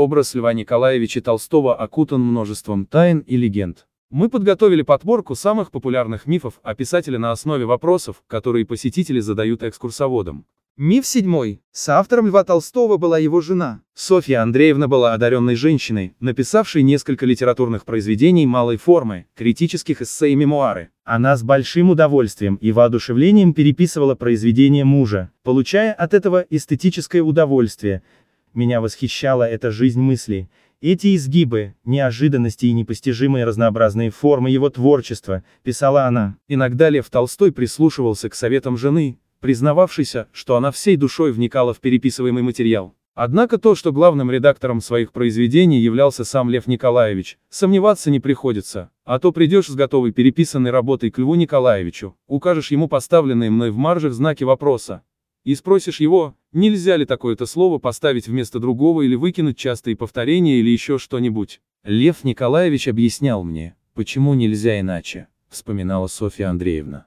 Образ Льва Николаевича Толстого окутан множеством тайн и легенд. Мы подготовили подборку самых популярных мифов о писателе на основе вопросов, которые посетители задают экскурсоводам. Миф седьмой. Соавтором Льва Толстого была его жена. Софья Андреевна была одаренной женщиной, написавшей несколько литературных произведений малой формы, критических эссе и мемуары. Она с большим удовольствием и воодушевлением переписывала произведения мужа, получая от этого эстетическое удовольствие. Меня восхищала эта жизнь мысли, эти изгибы, неожиданности и непостижимые разнообразные формы его творчества, писала она. Иногда Лев Толстой прислушивался к советам жены, признававшейся, что она всей душой вникала в переписываемый материал. Однако то, что главным редактором своих произведений являлся сам Лев Николаевич, сомневаться не приходится, а то придешь с готовой переписанной работой к Льву Николаевичу, укажешь ему поставленные мной в маржах знаки вопроса, и спросишь его, нельзя ли такое-то слово поставить вместо другого или выкинуть частые повторения или еще что-нибудь. Лев Николаевич объяснял мне, почему нельзя иначе, вспоминала Софья Андреевна.